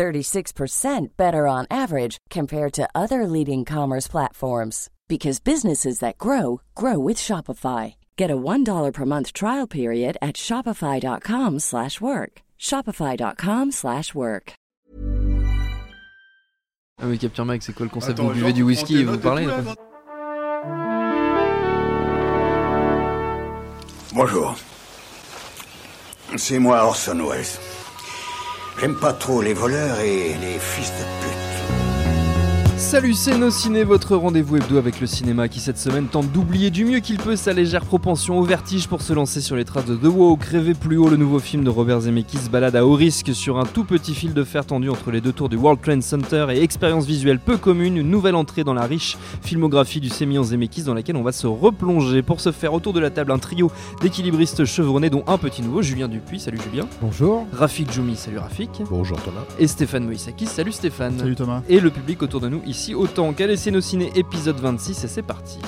36% better on average compared to other leading commerce platforms because businesses that grow grow with Shopify. Get a $1 per month trial period at shopify.com/work. shopify.com/work. Ah mais Capture Mike, c'est quoi le concept Attends, Vous buvez genre, du whisky et vous parlez là, là, Bonjour. C'est moi Orson Welles. J'aime pas trop les voleurs et les fils de pute. Salut, c'est Nos Ciné, votre rendez-vous hebdo avec le cinéma qui cette semaine tente d'oublier du mieux qu'il peut sa légère propension au vertige pour se lancer sur les traces de The Walk. Rêver plus haut, le nouveau film de Robert Zemeckis se balade à haut risque sur un tout petit fil de fer tendu entre les deux tours du World Trade Center et expérience visuelle peu commune, une nouvelle entrée dans la riche filmographie du sémillant Zemeckis dans laquelle on va se replonger. Pour ce faire, autour de la table, un trio d'équilibristes chevronnés dont un petit nouveau, Julien Dupuis, salut Julien. Bonjour. Rafik Djoumi, salut Rafik. Bonjour Thomas. Et Stéphane Moïsakis, salut Stéphane. Salut Thomas. Et le public autour de nous ici autant. Qu'allez c'est nos ciné épisode 26 et c'est parti.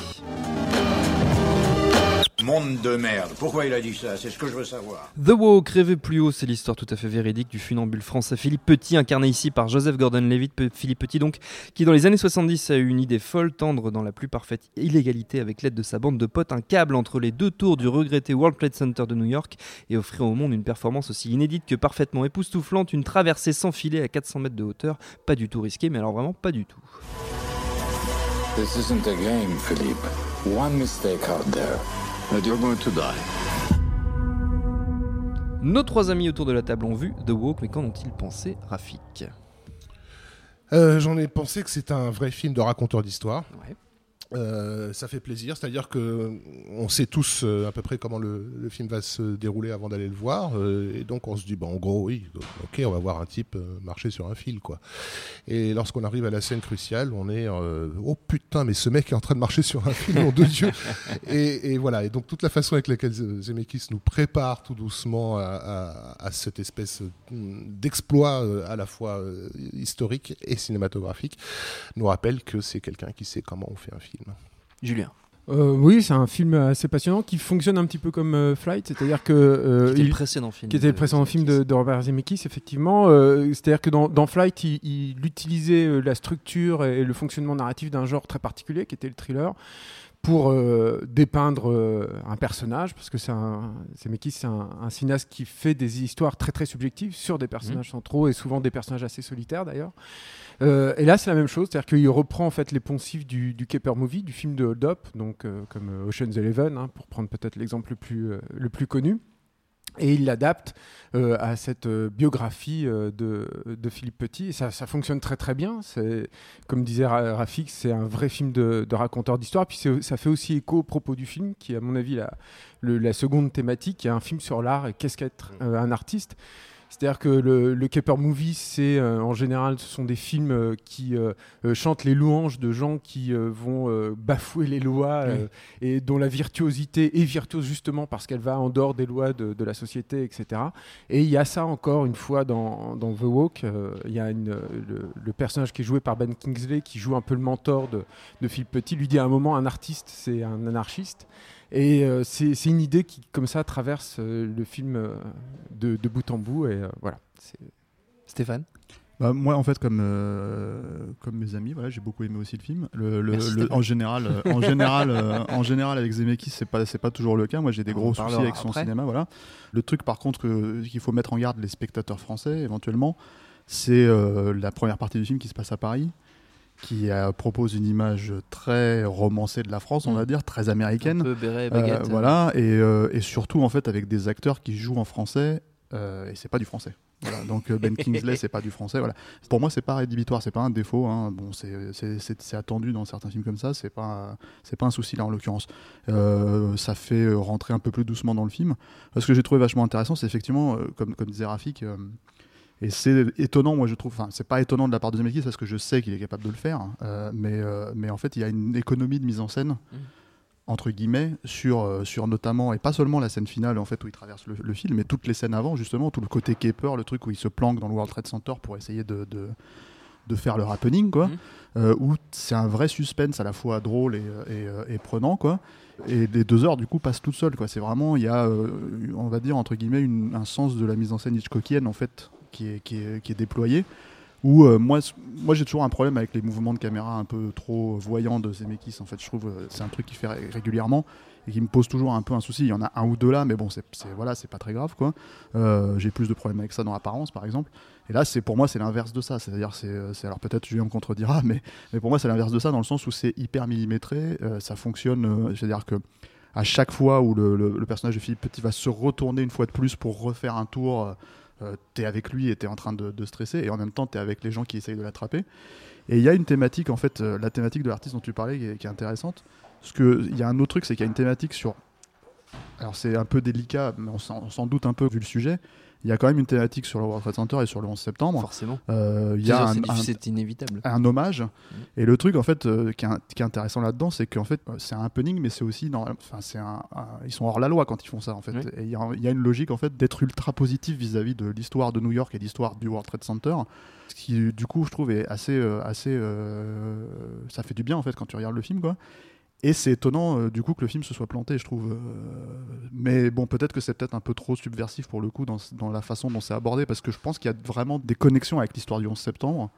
Monde de merde. Pourquoi il a dit ça? C'est ce que je veux savoir. The Walk, rêver plus haut, c'est l'histoire tout à fait véridique du funambule français Philippe Petit, incarné ici par Joseph Gordon-Levitt, Pe- Philippe Petit donc, qui dans les années 70 a eu une idée folle, tendre dans la plus parfaite illégalité avec l'aide de sa bande de potes, un câble entre les deux tours du regretté World Trade Center de New York et offrir au monde une performance aussi inédite que parfaitement époustouflante, une traversée sans filet à 400 mètres de hauteur, pas du tout risqué, mais alors vraiment pas du tout. This isn't a game, Philippe. One mistake out there, and you're going to die. Nos trois amis autour de la table ont vu The Walk, mais qu'en ont-ils pensé, Rafik? Euh, J'en ai pensé que c'est un vrai film de raconteur d'histoire. Ouais. Euh, ça fait plaisir, c'est-à-dire que on sait tous euh, à peu près comment le, le film va se dérouler avant d'aller le voir, euh, et donc on se dit, bon, en gros, oui, ok, on va voir un type euh, marcher sur un fil, quoi. Et lorsqu'on arrive à la scène cruciale, on est, euh, oh putain, mais ce mec est en train de marcher sur un fil, nom de Dieu. Et, et voilà, et donc toute la façon avec laquelle Zemeckis nous prépare tout doucement à, à- à cette espèce d'exploit euh, à la fois euh, historique et cinématographique nous rappelle que c'est quelqu'un qui sait comment on fait un film. Julien. Euh, oui, c'est un film assez passionnant qui fonctionne un petit peu comme euh, Flight, c'est-à-dire que euh, Qui était le il- précédent film. qui était le de précédent film de, Robert Zemeckis, effectivement. Euh, C'est-à-dire que dans, dans Flight, il, il utilisait la structure et le fonctionnement narratif d'un genre très particulier, qui était le thriller, pour euh, dépeindre euh, un personnage, parce que c'est un, Zemeckis, c'est un, un cinéaste qui fait des histoires très très subjectives sur des personnages centraux et souvent des personnages assez solitaires d'ailleurs. Euh, et là, c'est la même chose, c'est-à-dire qu'il reprend en fait les poncifs du, du Caper Movie, du film de Hold Up, donc euh, comme euh, Ocean's Eleven, hein, pour prendre peut-être l'exemple le plus, euh, le plus connu. Et il l'adapte euh, à cette euh, biographie euh, de, de Philippe Petit. Et ça, ça fonctionne très très bien. Comme disait Ra- Rafik, c'est un vrai film de, de raconteur d'histoire. Puis ça fait aussi écho au propos du film, qui est à mon avis la, le- la seconde thématique, qui est un film sur l'art et qu'est-ce qu'être euh, un artiste. C'est-à-dire que le, le Caper Movie, c'est euh, en général, ce sont des films euh, qui euh, chantent les louanges de gens qui vont bafouer les lois et dont la virtuosité est virtuose justement parce qu'elle va en dehors des lois de, de la société, etc. Et il y a ça encore une fois dans, dans The Walk. Il y a une, le, le personnage qui est joué par Ben Kingsley, qui joue un peu le mentor de, de Philippe Petit, lui dit à un moment un artiste, c'est un anarchiste. Et euh, c'est une idée qui, comme ça, traverse euh, le film euh, de, de bout en bout. Et euh, voilà. C'est- Stéphane? Bah, moi, en fait, comme, euh, comme mes amis, voilà, j'ai beaucoup aimé aussi le film. Le, le- Merci, le- Stéphane. en général, en général, euh, en général, avec Zemeckis, c'est pas, c'est pas toujours le cas. Moi, j'ai des On gros soucis avec son après. cinéma, voilà. Le truc, par contre, qu'il faut mettre en garde les spectateurs français, éventuellement, c'est euh, la première partie du film qui se passe à Paris, qui euh, propose une image très romancée de la France, on Mm. va dire, très Un américaine. peu béret, Euh, baguette. voilà, et, euh, et surtout en fait avec des acteurs qui jouent en français et c'est pas du français. Voilà, donc Ben Kingsley c'est pas du français. Voilà. Pour moi c'est pas rédhibitoire, c'est pas un défaut. hein. Bon, c'est- attendu dans certains films comme ça, c'est pas c'est pas un souci là en l'occurrence. Ça fait rentrer un peu plus doucement dans le film. Ce que j'ai trouvé vachement intéressant, c'est effectivement comme comme disait Rafik. Et c'est étonnant, moi je trouve, enfin c'est pas étonnant de la part de Zemeckis parce que je sais qu'il est capable de le faire, euh, mais, euh, mais en fait il y a une économie de mise en scène, entre guillemets, sur, euh, sur notamment, et pas seulement la scène finale en fait où il traverse le, le film, mais toutes les scènes avant justement, tout le côté caper, le truc où il se planque dans le World Trade Center pour essayer de, de, de faire le happening, quoi, euh, où c'est un vrai suspense à la fois drôle et, et, et prenant, quoi. Et les deux heures, du coup, passent toutes seules. Quoi. C'est vraiment, il y a, euh, on va dire, entre guillemets, une- un sens de la mise en scène Hitchcockienne, en fait, qui est, qui est. Où euh, moi, moi j'ai toujours un problème avec les mouvements de caméra un peu trop voyants de Zemeckis. En fait, je trouve euh, c'est un truc qu'il fait ré- régulièrement et qui me pose toujours un peu un souci. Il y en a un ou deux là, mais bon, c'est voilà, pas très grave. Euh, j'ai plus de problèmes avec ça dans l'apparence, par exemple. Et là, pour moi, c'est l'inverse de ça. C'est-à-dire, c'est alors peut-être Julien me contredira, mais mais pour moi, c'est l'inverse de ça dans le sens où c'est hyper millimétré. ça fonctionne. C'est-à-dire que à chaque fois où le, le- le personnage de Philippe Petit va se retourner une fois de plus pour refaire un tour, euh, t'es avec lui et t'es en train de, de stresser, et en même temps, t'es avec les gens qui essayent de l'attraper. Et il y a une thématique, en fait, euh, la thématique de l'artiste dont tu parlais, qui est, intéressante. Parce qu'il y a un autre truc, c'est qu'il y a une thématique sur. Alors, c'est un peu délicat, mais on s'en doute un peu vu le sujet. Il y a quand même une thématique sur le World Trade Center et sur le 11 septembre. Forcément. Euh, Il y a C'est- inévitable. un hommage. Et le truc, en fait, euh, qui, est, un- qui est intéressant là-dedans, c'est qu'en fait, euh, c'est un happening, mais c'est aussi, enfin, c'est un, un- ils sont hors la loi quand ils font ça, en fait. Et il y, a- il y a une logique, en fait, d'être ultra positif vis-à-vis de l'histoire de New York et l'histoire du World Trade Center, ce qui, du coup, je trouve est assez, euh, assez, ça fait du bien, en fait, quand tu regardes le film, quoi. Et c'est étonnant, euh, du coup, que le film se soit planté, je trouve. euh, mais bon, peut-être que c'est peut-être un peu trop subversif pour le coup dans, dans la façon dont c'est abordé, parce que je pense qu'il y a vraiment des connexions avec l'histoire du 11 septembre.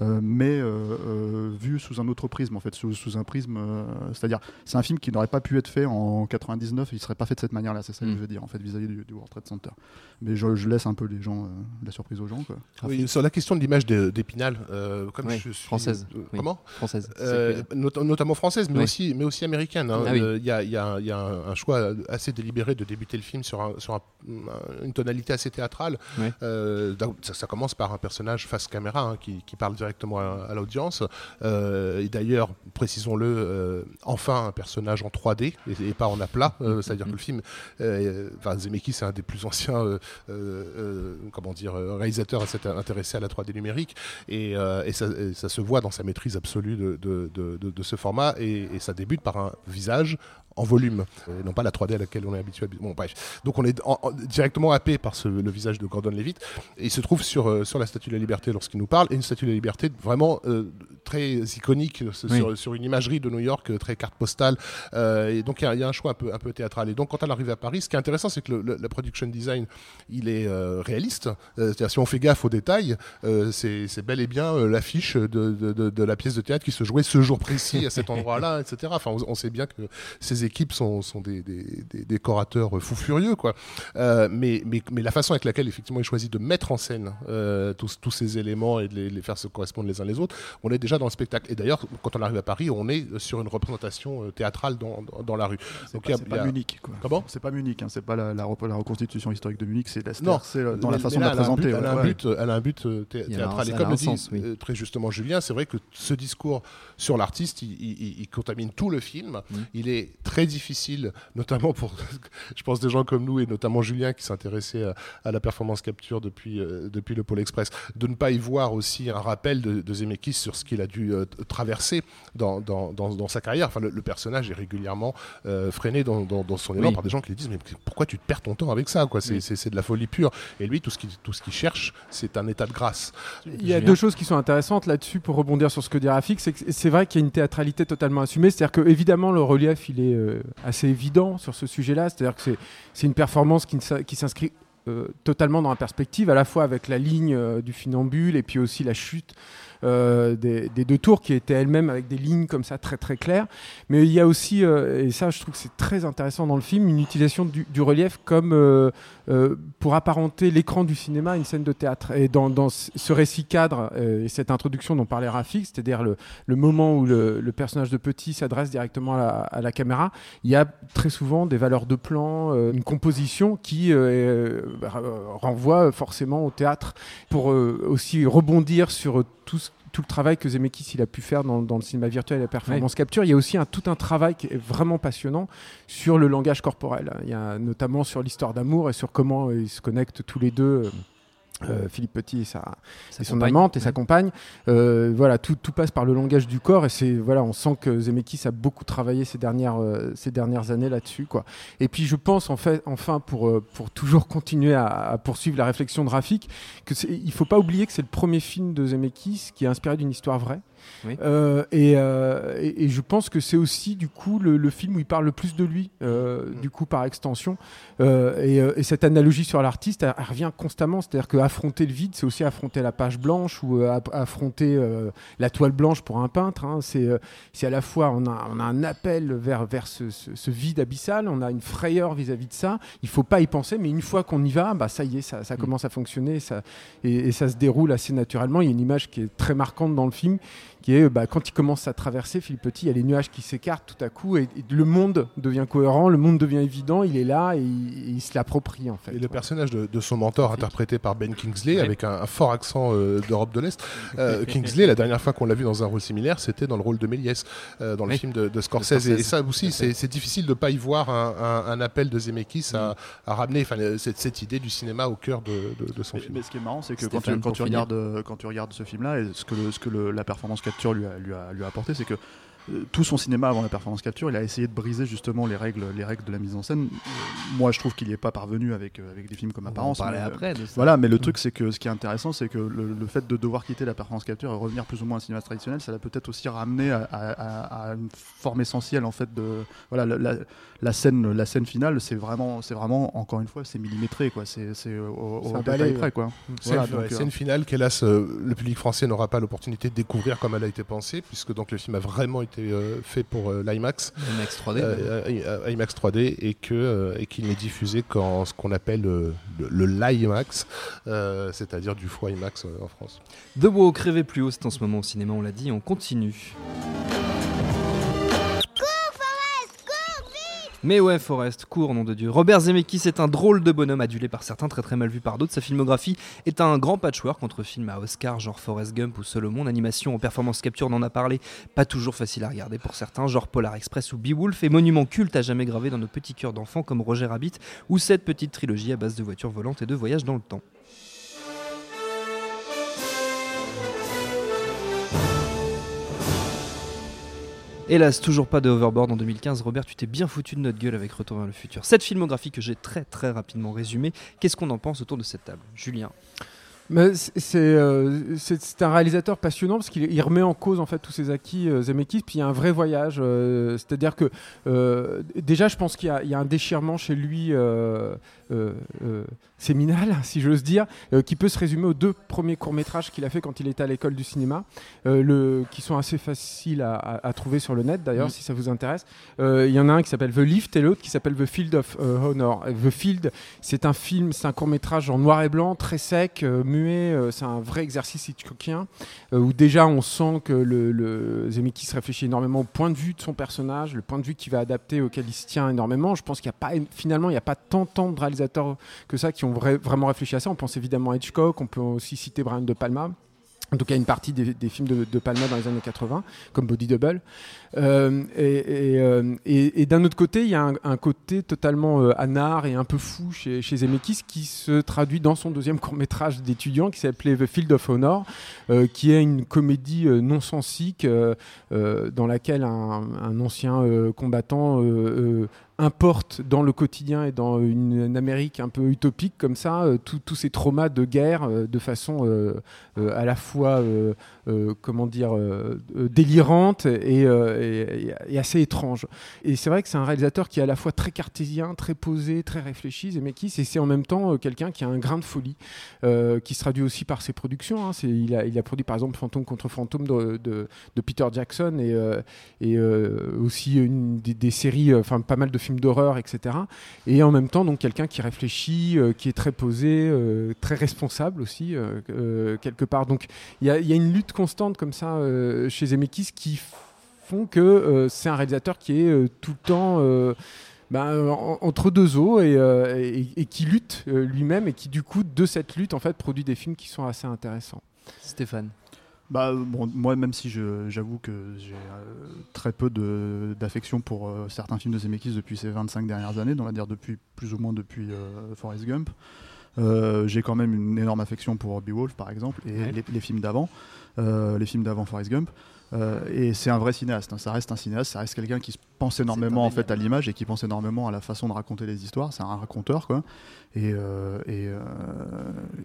Euh, mais euh, euh, vu sous un autre prisme en fait, sous, sous un prisme, euh, c'est-à-dire c'est un film qui n'aurait pas pu être fait en 99, il serait pas fait de cette manière-là, c'est ça que Mm. je veux dire en fait vis-à-vis du, du World Trade Center. Mais je, je laisse un peu les gens, euh, la surprise aux gens quoi. Oui, sur la question de l'image d'Épinal, euh, comme je suis française, euh, oui. Comment Française. Euh, not- notamment française, mais Oui. aussi, mais aussi américaine. hein. Ah. Euh, Il y, a, il y a- il y a un, un choix assez délibéré de débuter le film sur, un- sur un- un- une tonalité assez théâtrale. Euh, ça commence par un personnage face caméra hein, qui, qui parle directement à, à l'audience. Euh, et d'ailleurs, précisons-le, euh, enfin un personnage en 3D et, et pas en aplat. Euh, C'est-à-dire que le film, enfin Zemeckis, c'est un des plus anciens, comment dire, réalisateurs à s'être intéressé à la 3D numérique et, et ça, et ça se voit dans sa maîtrise absolue de, de, de- de- de ce format et, et ça débute par un visage en volume, et non pas la 3D à laquelle on est habitué. Bon, bref. Donc on est en- en- directement happé par ce- le visage de Gordon Levitt. Et il se trouve sur, euh, sur la Statue de la Liberté lorsqu'il nous parle, et une Statue de la Liberté vraiment euh, très iconique euh, Oui. sur, sur une imagerie de New York, très carte postale. Euh, et donc il y, a- il y a un choix un peu, un peu théâtral. Et donc quand elle arrive à Paris, ce qui est intéressant, c'est que le, le- la production design, il est réaliste. C'est-à-dire si on fait gaffe aux détails, c'est c'est bel et bien l'affiche de, de- de- de la pièce de théâtre qui se jouait ce jour précis à cet endroit-là, etc. Enfin, on, on sait bien que ces équipes sont, sont des, des- des décorateurs fous furieux, quoi. Euh, mais, mais, mais la façon avec laquelle effectivement il choisit de mettre en scène euh, tous, tous ces éléments et de les, les faire se correspondre les uns les autres, on est déjà dans le spectacle. Et d'ailleurs, quand on arrive à Paris, on est sur une représentation euh, théâtrale dans, dans, dans la rue. C'est Donc, pas, a- a- Munich quoi. Comment? C'est pas Munich, hein, c'est pas la, la, rep- la reconstitution historique de Munich, c'est Non, c'est dans la façon de la elle a un but- présenter. Elle a ouais, un but, elle a un but thé- un- théâtral. Et comme le dit sens, oui. très justement Julien, c'est vrai que ce discours sur l'artiste, il, il- il contamine tout le film. Il est très difficile, notamment pour, je pense, des gens comme nous et notamment Julien qui s'intéressait à, à la performance capture depuis, euh, depuis le Pôle Express, de ne pas y voir aussi un rappel de, de Zemeckis sur ce qu'il a dû euh, traverser dans, dans, dans, dans sa carrière. Enfin, le, le personnage est régulièrement euh, freiné dans, son élan Oui. par des gens qui lui disent mais pourquoi tu te perds ton temps avec ça quoi? C'est Oui. de la folie pure. Et lui, tout ce qu'il tout ce qu'il cherche, c'est un état de grâce. Il y a Julien deux choses qui sont intéressantes là-dessus pour rebondir sur ce que dit Rafik. C'est que c'est vrai qu'il y a une théâtralité totalement assumée. C'est-à-dire que évidemment le relief il est assez évident sur ce sujet-là. C'est-à-dire que c'est- une performance qui, qui s'inscrit euh, totalement dans la perspective, à la fois avec la ligne euh, du funambule et puis aussi la chute des, des deux tours qui étaient elles-mêmes avec des lignes comme ça très très claires. Mais il y a aussi, euh, et ça je trouve que c'est très intéressant dans le film, une utilisation du, relief comme euh, euh, pour apparenter l'écran du cinéma à une scène de théâtre. Et dans, ce récit cadre euh, et cette introduction dont parlait Rafik, c'est-à-dire le, moment où le, personnage de Petit s'adresse directement à la, à la caméra, il y a très souvent des valeurs de plan, euh, une composition qui euh, euh, renvoie forcément au théâtre pour euh, aussi rebondir sur euh, tout ce tout le travail que Zemeckis il a pu faire dans, dans le cinéma virtuel et la performance capture, il y a aussi un, tout un travail qui est vraiment passionnant sur le langage corporel. Il y a notamment sur l'histoire d'amour et sur comment euh, ils se connectent tous les deux. Euh, Philippe Petit et, sa, Sa et son amante et sa compagne. Euh, voilà, tout, tout passe par le langage du corps et c'est voilà, on sent que Zemeckis a beaucoup travaillé ces dernières euh, ces dernières années là-dessus quoi. Et puis je pense en fait enfin pour pour toujours continuer à, à poursuivre la réflexion Rafik que il faut pas oublier que c'est le premier film de Zemeckis qui est inspiré d'une histoire vraie. Oui. Euh, et, euh, et, et je pense que c'est aussi du coup le, le film où il parle le plus de lui, euh, du coup par extension. Et, et cette analogie sur l'artiste, elle, elle revient constamment. C'est-à-dire qu'affronter le vide, c'est aussi affronter la page blanche ou affronter la toile blanche pour un peintre. hein. C'est c'est à la fois, on a, on a un appel vers, vers ce, ce- ce vide abyssal, on a une frayeur vis-à-vis de ça. Il faut pas y penser, mais une fois qu'on y va, bah, ça y est, ça, ça commence à fonctionner ça, et ça se déroule assez naturellement. Il y a une image qui est très marquante dans le film qui est bah, quand il commence à traverser Philippe Petit, il y a les nuages qui s'écartent tout à coup et, et le monde devient cohérent, le monde devient évident, il est là et il, et il se l'approprie en fait. Et le personnage de, de son mentor, interprété par Ben Kingsley, Ouais. avec un, un fort accent euh, d'Europe de l'Est. Euh, Kingsley, la dernière fois qu'on l'a vu dans un rôle similaire, c'était dans le rôle de Méliès, euh, dans le Oui. film de, de Scorsese. Scorsese. Et, ça aussi, c'est difficile de ne pas y voir un, un- un appel de Zemeckis à, à ramener cette, cette idée du cinéma au cœur de, de- de son Mais, film. mais ce qui est marrant, c'est que quand tu, quand, regardes, quand tu regardes ce film-là, et ce que, le- ce que le- la performance lui a, lui a, lui a apporté, c'est que tout son cinéma avant la performance capture, il a essayé de briser justement les règles, les règles de la mise en scène. Euh, Moi, je trouve qu'il n'y est pas parvenu avec, euh, avec des films comme On va en Apparence. parler mais, euh, après de ça. Voilà, mais le truc, c'est que ce qui est intéressant, c'est que le, le fait de devoir quitter la performance capture et revenir plus ou moins à un cinéma traditionnel, ça l'a peut-être aussi ramené à, à- à- à une forme essentielle en fait de voilà la, la- la scène, la scène finale, c'est vraiment, c'est vraiment encore une fois, c'est millimétré quoi, c'est c'est au, au détail près quoi. C'est Voilà, une, ouais, euh, une finale qu'hélas euh, le public français n'aura pas l'opportunité de découvrir comme elle a été pensée, puisque donc le film a vraiment été euh, fait pour euh, l'IMAX, IMAX 3D. euh, IMAX 3D, et que et qu'il n'est diffusé qu'en ce qu'on appelle le, le l'IMAX, c'est-à-dire du faux IMAX en France. The Walk, rêvez plus haut, c'est en ce moment au cinéma, on l'a dit, on continue. Mais ouais, Forrest, cours, nom de Dieu. Robert Zemeckis est un drôle de bonhomme, adulé par certains, très très mal vu par d'autres. Sa filmographie est un grand patchwork entre films à Oscar, genre Forrest Gump ou Solomon, animation en performance capture, on en a parlé, pas toujours facile à regarder pour certains, genre Polar Express ou Beowulf, et monument culte à jamais gravé dans nos petits cœurs d'enfants comme Roger Rabbit, ou cette petite trilogie à base de voitures volantes et de voyages dans le temps. Hélas, toujours pas de Overboard en 2015. Robert, tu t'es bien foutu de notre gueule avec Retour vers le futur. Cette filmographie que j'ai très très rapidement résumée, qu'est-ce qu'on en pense autour de cette table? Julien c'est- euh, c'est- un réalisateur passionnant parce qu'il il remet en cause en fait tous ses acquis euh, Zemeckis. Puis il y a un vrai voyage euh, c'est-à-dire que euh, déjà je pense qu'il y, a- il y a un déchirement chez lui séminal si j'ose dire qui peut se résumer aux deux premiers courts métrages qu'il a fait quand il était à l'école du cinéma le, qui sont assez faciles à, à- à trouver sur le net d'ailleurs Mm. si ça vous intéresse. Il y en a un qui s'appelle The Lift et l'autre qui s'appelle The Field of Honor. The Field c'est un film, c'est un court métrage en noir et blanc, très sec, euh, c'est un vrai exercice Hitchcockien euh, où déjà on sent que le, le réfléchit énormément au point de vue de son personnage, le point de vue qu'il va adapter auquel il se tient énormément. Je pense qu'il n'y a pas finalement il n'y a pas tant, de réalisateurs que ça qui ont vra- vraiment réfléchi à ça. On pense évidemment à Hitchcock, on peut aussi citer Brian De Palma. En tout cas, une partie des, films de, Palma dans les années 80, comme Body Double. Euh, euh, et- d'un autre côté, il y a un, côté totalement euh, anard et un peu fou chez, chez Zemeckis qui se traduit dans son deuxième court-métrage d'étudiant qui s'appelait The Field of Honor, qui est une comédie non sensique dans laquelle un, ancien combattant importe dans le quotidien et dans une, Amérique un peu utopique comme ça euh, tous ces traumas de guerre euh, de façon euh, à la fois comment dire délirante et, assez étrange. Et c'est vrai que c'est un réalisateur qui est à la fois très cartésien, très posé, très réfléchi, Zemeckis, et c'est en même temps quelqu'un qui a un grain de folie, qui se traduit aussi par ses productions. hein. Il, a, produit par exemple Fantôme contre Fantôme de, Peter Jackson et, aussi des, des séries, enfin pas mal de films d'horreur, etc. Et en même temps, donc quelqu'un qui réfléchit, euh, qui est très posé, euh, très responsable aussi, euh, quelque part. Donc il y, a- une lutte constante comme ça chez Zemeckis qui font que c'est un réalisateur qui est tout le temps en- entre deux eaux et, qui lutte lui-même et qui du coup de cette lutte en fait produit des films qui sont assez intéressants. Stéphane Bah, bon, moi, même si j'avoue que j'ai euh, très peu d'affection pour euh, certains films de Zemeckis depuis ces 25 dernières années, on va dire depuis plus ou moins depuis euh, Forrest Gump. J'ai quand même une énorme affection pour Beowulf par exemple et Ouais. les, les films d'avant, les films d'avant Forrest Gump. Et c'est un vrai cinéaste, hein. ça reste un cinéaste, ça reste quelqu'un qui se pense énormément en fait à l'image et qui pense énormément à la façon de raconter les histoires. C'est un raconteur quoi, et, euh, et, euh,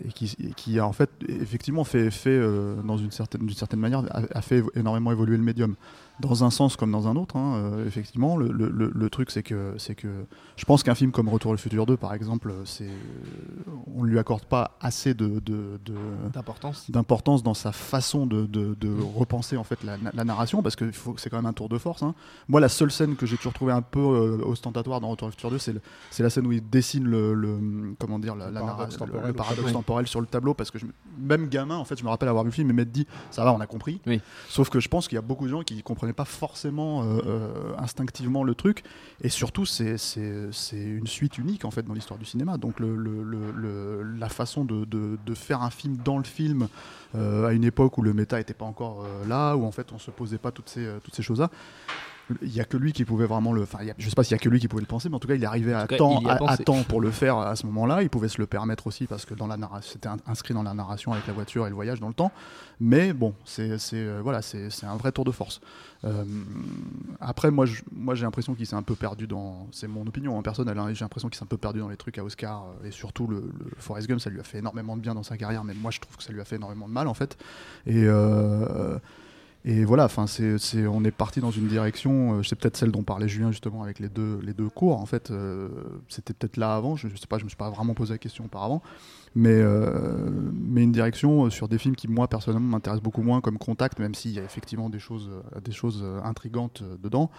et qui, et qui a en fait effectivement fait, fait euh, dans une certaine, d'une certaine manière a, a fait énormément évoluer le médium dans un sens comme dans un autre. hein, effectivement, le, le- le- le truc c'est que c'est que je pense qu'un film comme Retour au futur 2 par exemple, c'est on lui accorde pas assez de, D'importance. d'importance dans sa façon de, de- de repenser en fait la, la narration parce que c'est quand même un tour de force. hein. Moi, la seule scène que j'ai toujours trouvé un peu euh, ostentatoire dans Retour au futur 2, c'est le- c'est la scène où il dessine le, le- comment dire la, Le la paradoxe narra- temporel le au paradoxe tableau. temporel sur le tableau parce que je même gamin en fait, je me rappelle avoir vu le film et m'être dit ça va, on a compris. Oui. Sauf que je pense qu'il y a beaucoup de gens qui comprenaient pas forcément euh, euh, instinctivement le truc et surtout c'est c'est c'est une suite unique en fait dans l'histoire du cinéma. Donc la façon de, de- de faire un film dans le film à une époque où le méta était pas encore là, où en fait on se posait pas toutes ces, toutes ces choses-là. Il y a que lui qui pouvait vraiment le. Enfin, je sais pas s'il y a que lui qui pouvait le penser, mais en tout cas, il est arrivé à cas, temps, à, à pour le faire à ce moment-là. Il pouvait se le permettre aussi parce que dans la c'était in- inscrit dans la narration avec la voiture et le voyage dans le temps. Mais bon, c'est euh, voilà, c'est un vrai tour de force. Euh, après, moi, je- moi, j'ai l'impression qu'il s'est un peu perdu dans. C'est mon opinion en personnelle. hein, j'ai l'impression qu'il s'est un peu perdu dans les trucs à Oscar euh, et surtout le, le Forrest Gump, ça lui a fait énormément de bien dans sa carrière, mais moi, je trouve que ça lui a fait énormément de mal en fait. Et euh, et voilà, enfin, on est parti dans une direction, euh, c'est peut-être celle dont parlait Julien justement avec les deux, les deux cours. En fait, euh, c'était peut-être là avant. Je, je sais pas, je me suis pas vraiment posé la question auparavant, mais euh, mais une direction sur des films qui moi personnellement m'intéressent beaucoup moins, comme Contact, même s'il y a effectivement des choses, des choses intrigantes dedans.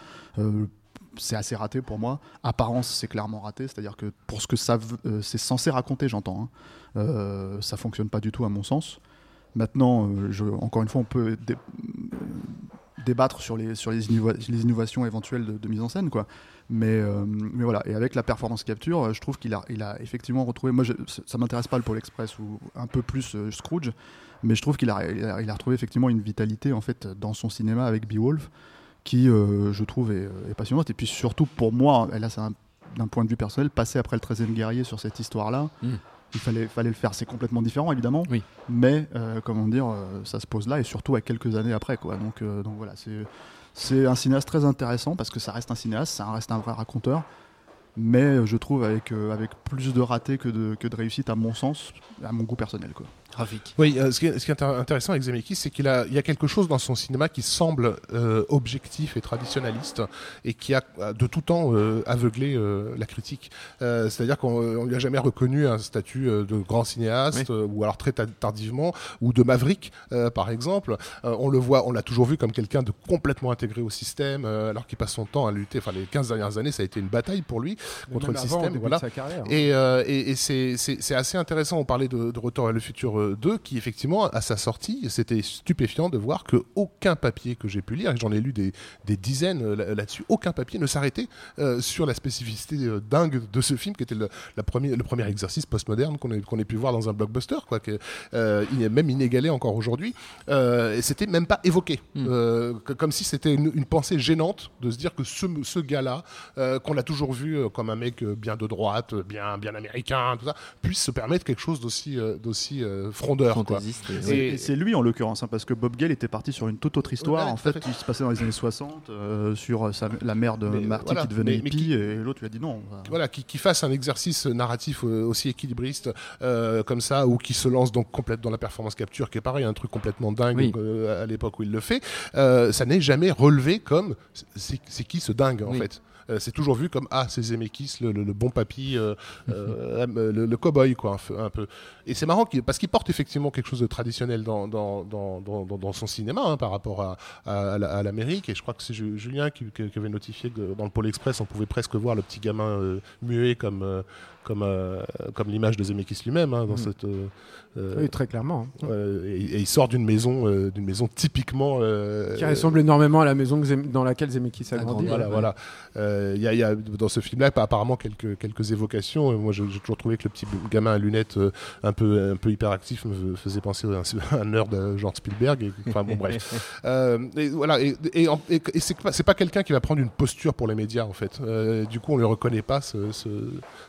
C'est assez raté pour moi. Apparence, c'est clairement raté. C'est-à-dire que pour ce que ça, c'est censé raconter, j'entends. Hein, ça fonctionne pas du tout à mon sens. Maintenant, encore une fois, on peut débattre sur les, sur les, innova- les innovations éventuelles de, mise en scène, quoi. Mais, euh, mais voilà, et avec la performance capture, euh, je trouve qu'il a, il a effectivement retrouvé. Moi, je- ça m'intéresse pas le Pôle Express ou un peu plus euh, Scrooge, mais je trouve qu'il a, il a, retrouvé effectivement une vitalité en fait dans son cinéma avec Beowulf, qui je trouve est, passionnante. Et puis surtout pour moi, et là c'est un- d'un point de vue personnel, passer après le 13e guerrier sur cette histoire-là, Mm. Il fallait, fallait le faire. C'est complètement différent évidemment, Oui. mais euh, comment dire, euh, ça se pose là et surtout à quelques années après, quoi. Donc, euh, donc voilà, c'est c'est un cinéaste très intéressant parce que ça reste un cinéaste, ça reste un vrai raconteur, mais je trouve avec, avec plus de ratés que de, que de réussite à mon sens, à mon goût personnel, quoi. Graphique. Oui, euh, ce, qui est, ce qui est intér- intéressant avec Zemeckis, c'est qu'il a, il y a quelque chose dans son cinéma qui semble euh, objectif et traditionnaliste et qui a de tout temps euh, aveuglé la critique. C'est-à-dire qu'on on lui a jamais reconnu un statut de grand cinéaste ou alors très ta- tardivement ou de maverick, par exemple. On le voit, on l'a toujours vu comme quelqu'un de complètement intégré au système, alors qu'il passe son temps à lutter. Enfin, les 15 dernières années, ça a été une bataille pour lui contre le avant, système. Voilà. carrière. Et, euh, et, et c'est- c'est c'est assez intéressant. On parlait de, de Retour à le futur 2, qui effectivement, à sa sortie, c'était stupéfiant de voir que aucun papier que j'ai pu lire, et j'en ai lu des, des dizaines euh, là- là-dessus, aucun papier ne s'arrêtait euh, sur la spécificité euh, dingue de ce film, qui était le, la premier, le premier exercice postmoderne qu'on ait, pu voir dans un blockbuster, quoi, que, euh, il est même inégalé encore aujourd'hui. Et c'était même pas évoqué, Mm. Euh, que- comme si c'était une, une pensée gênante de se dire que ce, ce gars-là, qu'on a toujours vu comme un mec bien de droite, bien, bien américain, tout ça, puisse se permettre quelque chose d'aussi d'aussi frondeur. Quoi. Fantaisiste. et- Et- C'est- lui en l'occurrence, hein, parce que Bob Gale était parti sur une toute autre histoire, Ouais, en fait, fait. qui se passait dans les années 60, euh, sur euh, sa- la mère de Mais, Marty voilà, qui devenait mais- mais hippie, qui- et l'autre lui a dit non. Voilà, qui, qui fasse un exercice narratif euh, aussi équilibriste euh, comme ça, ou qui se lance donc complète dans la performance capture, qui est pareil, un truc complètement dingue Oui. euh, à l'époque où il le fait, euh, ça n'est jamais relevé comme c'est c'est qui ce dingue en Oui. fait? Euh, c'est toujours vu comme ah c'est Zemeckis le, le- le bon papy euh, euh, le, le cow-boy quoi un, peu- un peu et c'est marrant parce qu'il porte effectivement quelque chose de traditionnel dans, dans, dans, dans, dans- dans son cinéma hein, par rapport à, à, à la- à l'Amérique et je crois que c'est Ju- Julien qui, qui- qui avait notifié que dans le Pôle Express on pouvait presque voir le petit gamin euh, muet comme euh, comme euh, comme l'image de Zemeckis lui-même hein, dans Mm. cette euh, Oui, très clairement. hein. euh, et, et il sort d'une maison euh, d'une maison typiquement euh, Qui ressemble énormément à la maison que Zem- dans laquelle Zemeckis a grandi. voilà, ouais. voilà. Euh, Il y, a- il y a dans ce film-là apparemment quelques, quelques évocations. Moi, j'ai toujours trouvé que le petit gamin à lunettes euh, un peu, un peu hyperactif me faisait penser à un, un nerd euh, genre Spielberg. Et, enfin bon, bref. Euh, et voilà. Et, et, et- et c'est pas, c'est pas quelqu'un qui va prendre une posture pour les médias en fait. Euh, du coup, on ne reconnaît pas ce- ce-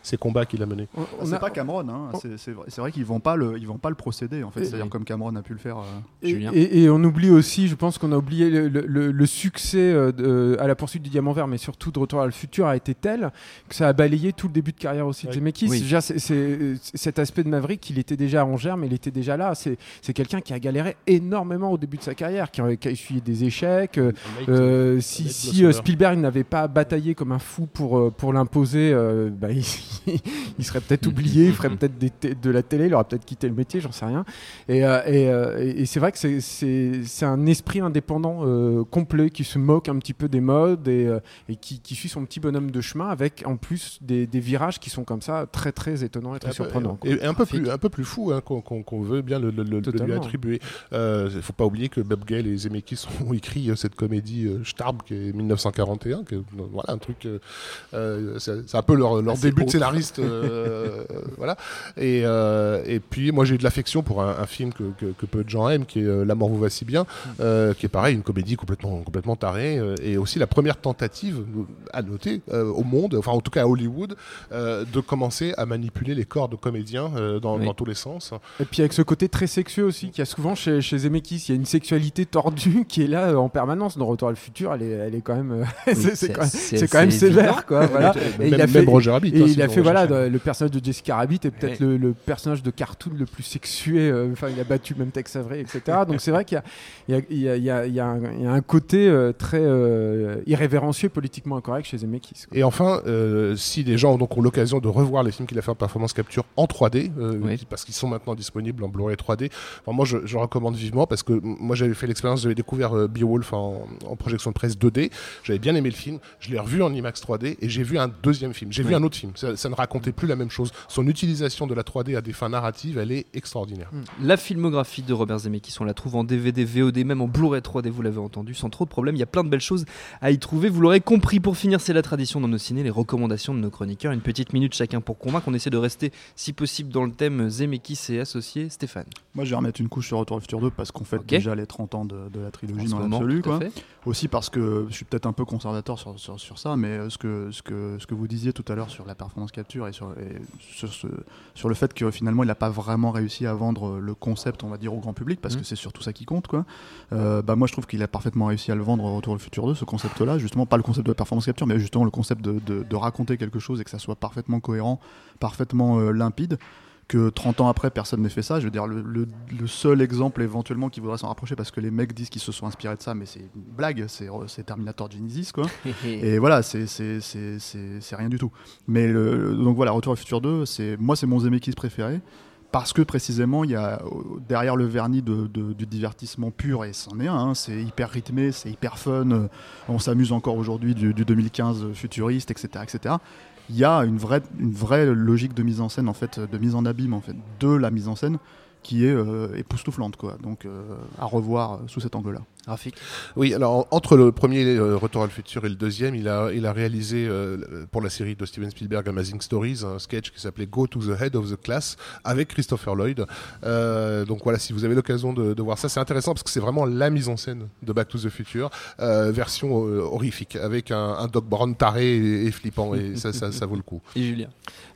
ces combats qu'il a menés. C'est pas Cameron, hein. c'est c'est vrai, qu'ils vont pas le, ils vont pas le procéder en fait, c'est-à-dire comme Cameron a pu le faire. euh. Et, Julien. et- et on oublie aussi, je pense qu'on a oublié le, le- le- le succès euh, à la poursuite du diamant vert, mais surtout de Retour le futur a été tel que ça a balayé tout le début de carrière aussi de. Zemeckis. Oui. Déjà, c'est- c'est- cet aspect de Maverick, il était déjà en germe, il était déjà là. C'est quelqu'un qui a galéré énormément au début de sa carrière, qui a, qui a essuyé des échecs. euh, euh, si euh, Spielberg n'avait pas bataillé comme un fou pour, euh, pour l'imposer, euh, bah, il, il serait peut-être oublié, il ferait peut-être de la télé, il aurait peut-être quitté le métier, j'en sais rien. Et, euh, et, euh, et- et c'est vrai que c'est- un esprit indépendant euh, complet qui se moque un petit peu des modes et, euh, et qui, qui suit son petit bonhomme de chemin avec en plus des, des virages qui sont comme ça très très étonnants et très Un peu- surprenants. quoi. Et, et un peu plus, un peu plus fou hein, qu'on veut bien le, le- le- le lui attribuer. Il ne faut pas oublier que Bob Gale et Zemeckis ont écrit euh, cette comédie euh, Starb qui est 1941, qui est, euh, voilà un truc. euh, euh, c'est un peu leur, leur Assez début de scénariste, euh, euh, voilà. Et, euh, et puis moi j'ai eu de l'affection pour un, un film que, que- que peu de gens aiment, qui est euh, La mort vous va si bien, euh, qui est pareil une comédie complètement complètement tarée euh, et aussi la première tentative euh, à noter euh, au monde, enfin en tout cas à Hollywood, euh, de commencer à manipuler les corps de comédiens euh, dans, Oui. dans tous les sens. Et puis avec ce côté très sexueux aussi qu'il y a souvent chez, chez Zemeckis, il y a une sexualité tordue qui est là euh, en permanence. Dans Retour à le futur, elle est, elle est quand même, c'est- quand même, quand sévère, quoi. Voilà. Et même, il a fait, même Roger Rabbit. et hein, il a fait voilà le personnage de Jessica Rabbit est peut-être Ouais. le, le personnage de cartoon le plus sexué. euh, Enfin, il a battu même Tex Avery, etc. Donc c'est vrai qu'il y a, il y, a, il y, a, il y, a, un- il y a un côté euh, très euh, irrévérencieux, politiquement incorrect chez Zemeckis. quoi. Et enfin, euh, si les gens ont donc ont l'occasion de revoir les films qu'il a fait en performance capture en 3D, euh, Oui. parce qu'ils sont maintenant disponibles en Blu-ray 3D, enfin, moi je, je recommande vivement parce que moi j'avais fait l'expérience, j'avais découvert euh, Beowulf en, en projection de presse 2D, j'avais bien aimé le film, je l'ai revu en IMAX 3D et j'ai vu un deuxième film, j'ai vu un autre film, ça, ça ne racontait plus la même chose. Son utilisation de la 3D à des fins narratives, elle est extraordinaire. La filmographie de Robert Zemeckis, on la trouve en DVD, VOD, même en Blu-ray 3D, vous l'avez entendu, sans trop de problème. Il y a plein de belles choses à y trouver. Vous l'aurez compris, pour finir, c'est la tradition dans nos ciné, les recommandations de nos chroniqueurs. Une petite minute chacun pour convaincre. On essaie de rester, si possible, dans le thème Zemeckis et associés. Stéphane. Moi, je vais remettre une couche sur Retour au futur 2 parce qu'on fait déjà les 30 ans de, de la trilogie dans l'absolu. à. Aussi parce que je suis peut-être un peu conservateur sur, sur, sur ça, mais euh, ce que, ce, que, ce que vous disiez tout à l'heure sur la performance capture et sur, et sur, ce, sur le fait que finalement il n'a pas vraiment réussi à vendre le concept, on va dire, au grand public, parce Mhm. que c'est surtout ça qui compte. Quoi. Euh, bah, moi je trouve qu'il a parfaitement réussi à le vendre Retour au futur 2, ce concept-là, justement pas le concept de la performance capture, mais justement le concept de, de, de raconter quelque chose et que ça soit parfaitement cohérent, parfaitement euh, limpide que 30 ans après personne n'ait fait ça. Je veux dire, le, le- le seul exemple éventuellement qui voudrait s'en rapprocher, parce que les mecs disent qu'ils se sont inspirés de ça, mais c'est une blague, c'est c'est Terminator Genesis, quoi. Et voilà, c'est- c'est c'est- c'est- c'est rien du tout. Mais le, donc voilà, Retour au futur 2, c'est- moi c'est mon Zemeckis préféré. Parce que précisément, il y a derrière le vernis du divertissement pur, et c'en est un, hein, c'est hyper rythmé, c'est hyper fun, euh, on s'amuse encore aujourd'hui du, du 2015 futuriste, etc., etc. Il y a une vraie, logique de mise en scène, en fait, de mise en abîme, en fait, de la mise en scène, qui est euh, époustouflante, quoi. Donc, euh, à revoir sous cet angle-là. Rafik. Oui, alors en- entre le premier euh, Retour à le futur et le deuxième, il a, il a réalisé euh, pour la série de Steven Spielberg Amazing Stories un sketch qui s'appelait Go to the Head of the Class avec Christopher Lloyd. Euh, donc voilà, si vous avez l'occasion de, de voir ça, c'est intéressant parce que c'est vraiment la mise en scène de Back to the Future, euh, version euh, horrifique avec un, un Doc Brown taré et, et flippant et ça, ça, ça vaut le coup. Et Julien.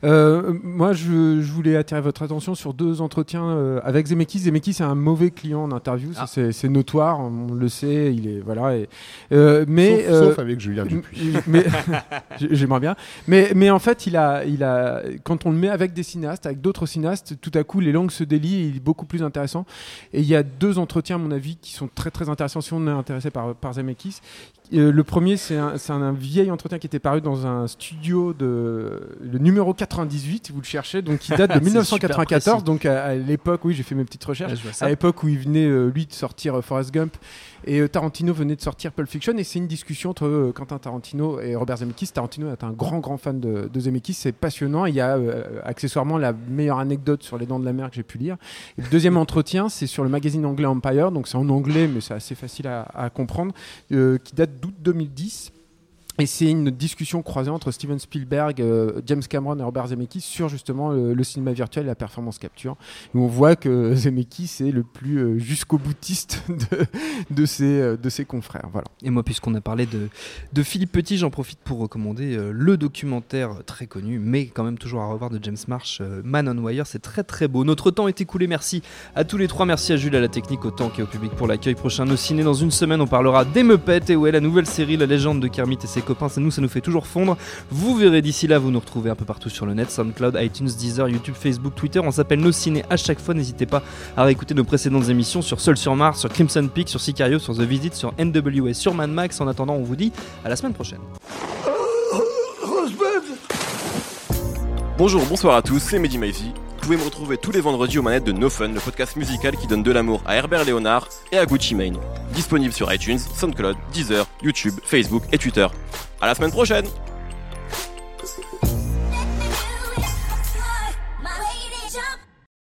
Euh, moi, je, je voulais attirer votre attention sur deux entretiens euh, avec Zemeckis. Zemeckis est un mauvais client en interview, Ah. c'est c'est notoire, on le sait. Il est voilà. Et, euh, mais sauf, euh, sauf avec Julien Dupuis. mais j'aimerais bien. Mais, mais en fait, il a, il a, quand on le met avec des cinéastes, avec d'autres cinéastes, tout à coup, les langues se délient et il est beaucoup plus intéressant. Et il y a deux entretiens, à mon avis, qui sont très très intéressants si on est intéressé par, par Zemeckis. Euh, le premier, c'est un, vieil entretien qui était paru dans un studio de le numéro 98, vous le cherchez, donc qui date de C'est 1994. super précis. Donc à, à l'époque, oui, j'ai fait mes petites recherches à l'époque où il venait euh, lui de sortir euh, Forrest Gump et euh, Tarantino venait de sortir Pulp Fiction et c'est une discussion entre euh, Quentin Tarantino et Robert Zemeckis. Tarantino est un grand grand fan de, de Zemeckis, c'est passionnant. Il y a euh, accessoirement la meilleure anecdote sur les dents de la mer que j'ai pu lire. Et le deuxième entretien, c'est sur le magazine anglais Empire, donc c'est en anglais mais c'est assez facile à, à comprendre, qui date d'août 2010. Et c'est une discussion croisée entre Steven Spielberg, euh, James Cameron et Robert Zemeckis sur justement le, le cinéma virtuel et la performance capture. Où on voit que Zemeckis est le plus euh, jusqu'au boutiste de, de, ses, euh, de ses confrères. Voilà. Et moi, puisqu'on a parlé de, de Philippe Petit, j'en profite pour recommander euh, le documentaire très connu, mais quand même toujours à revoir de James Marsh, euh, Man on Wire. C'est très très beau. Notre temps est écoulé. Merci à tous les trois. Merci à Jules, à la technique, au temps et au public pour l'accueil. Prochain Nos Ciné. Dans une semaine, on parlera des et ouais, la nouvelle série La légende de Kermit et ses copains. Nous, ça nous fait toujours fondre. Vous verrez d'ici là, vous nous retrouvez un peu partout sur le net SoundCloud, iTunes, Deezer, YouTube, Facebook, Twitter. On s'appelle Nos Ciné à chaque fois. N'hésitez pas à réécouter nos précédentes émissions sur Seul sur Mars, sur Crimson Peak, sur Sicario, sur The Visit, sur NWA, sur Mad Max. En attendant, on vous dit à la semaine prochaine. Bonjour, bonsoir à tous, c'est Mehdi. Vous pouvez me retrouver tous les vendredis aux manettes de No Fun, le podcast musical qui donne de l'amour à Herbert Léonard et à Gucci Mane. Disponible sur iTunes, SoundCloud, Deezer, YouTube, Facebook et Twitter. À la semaine prochaine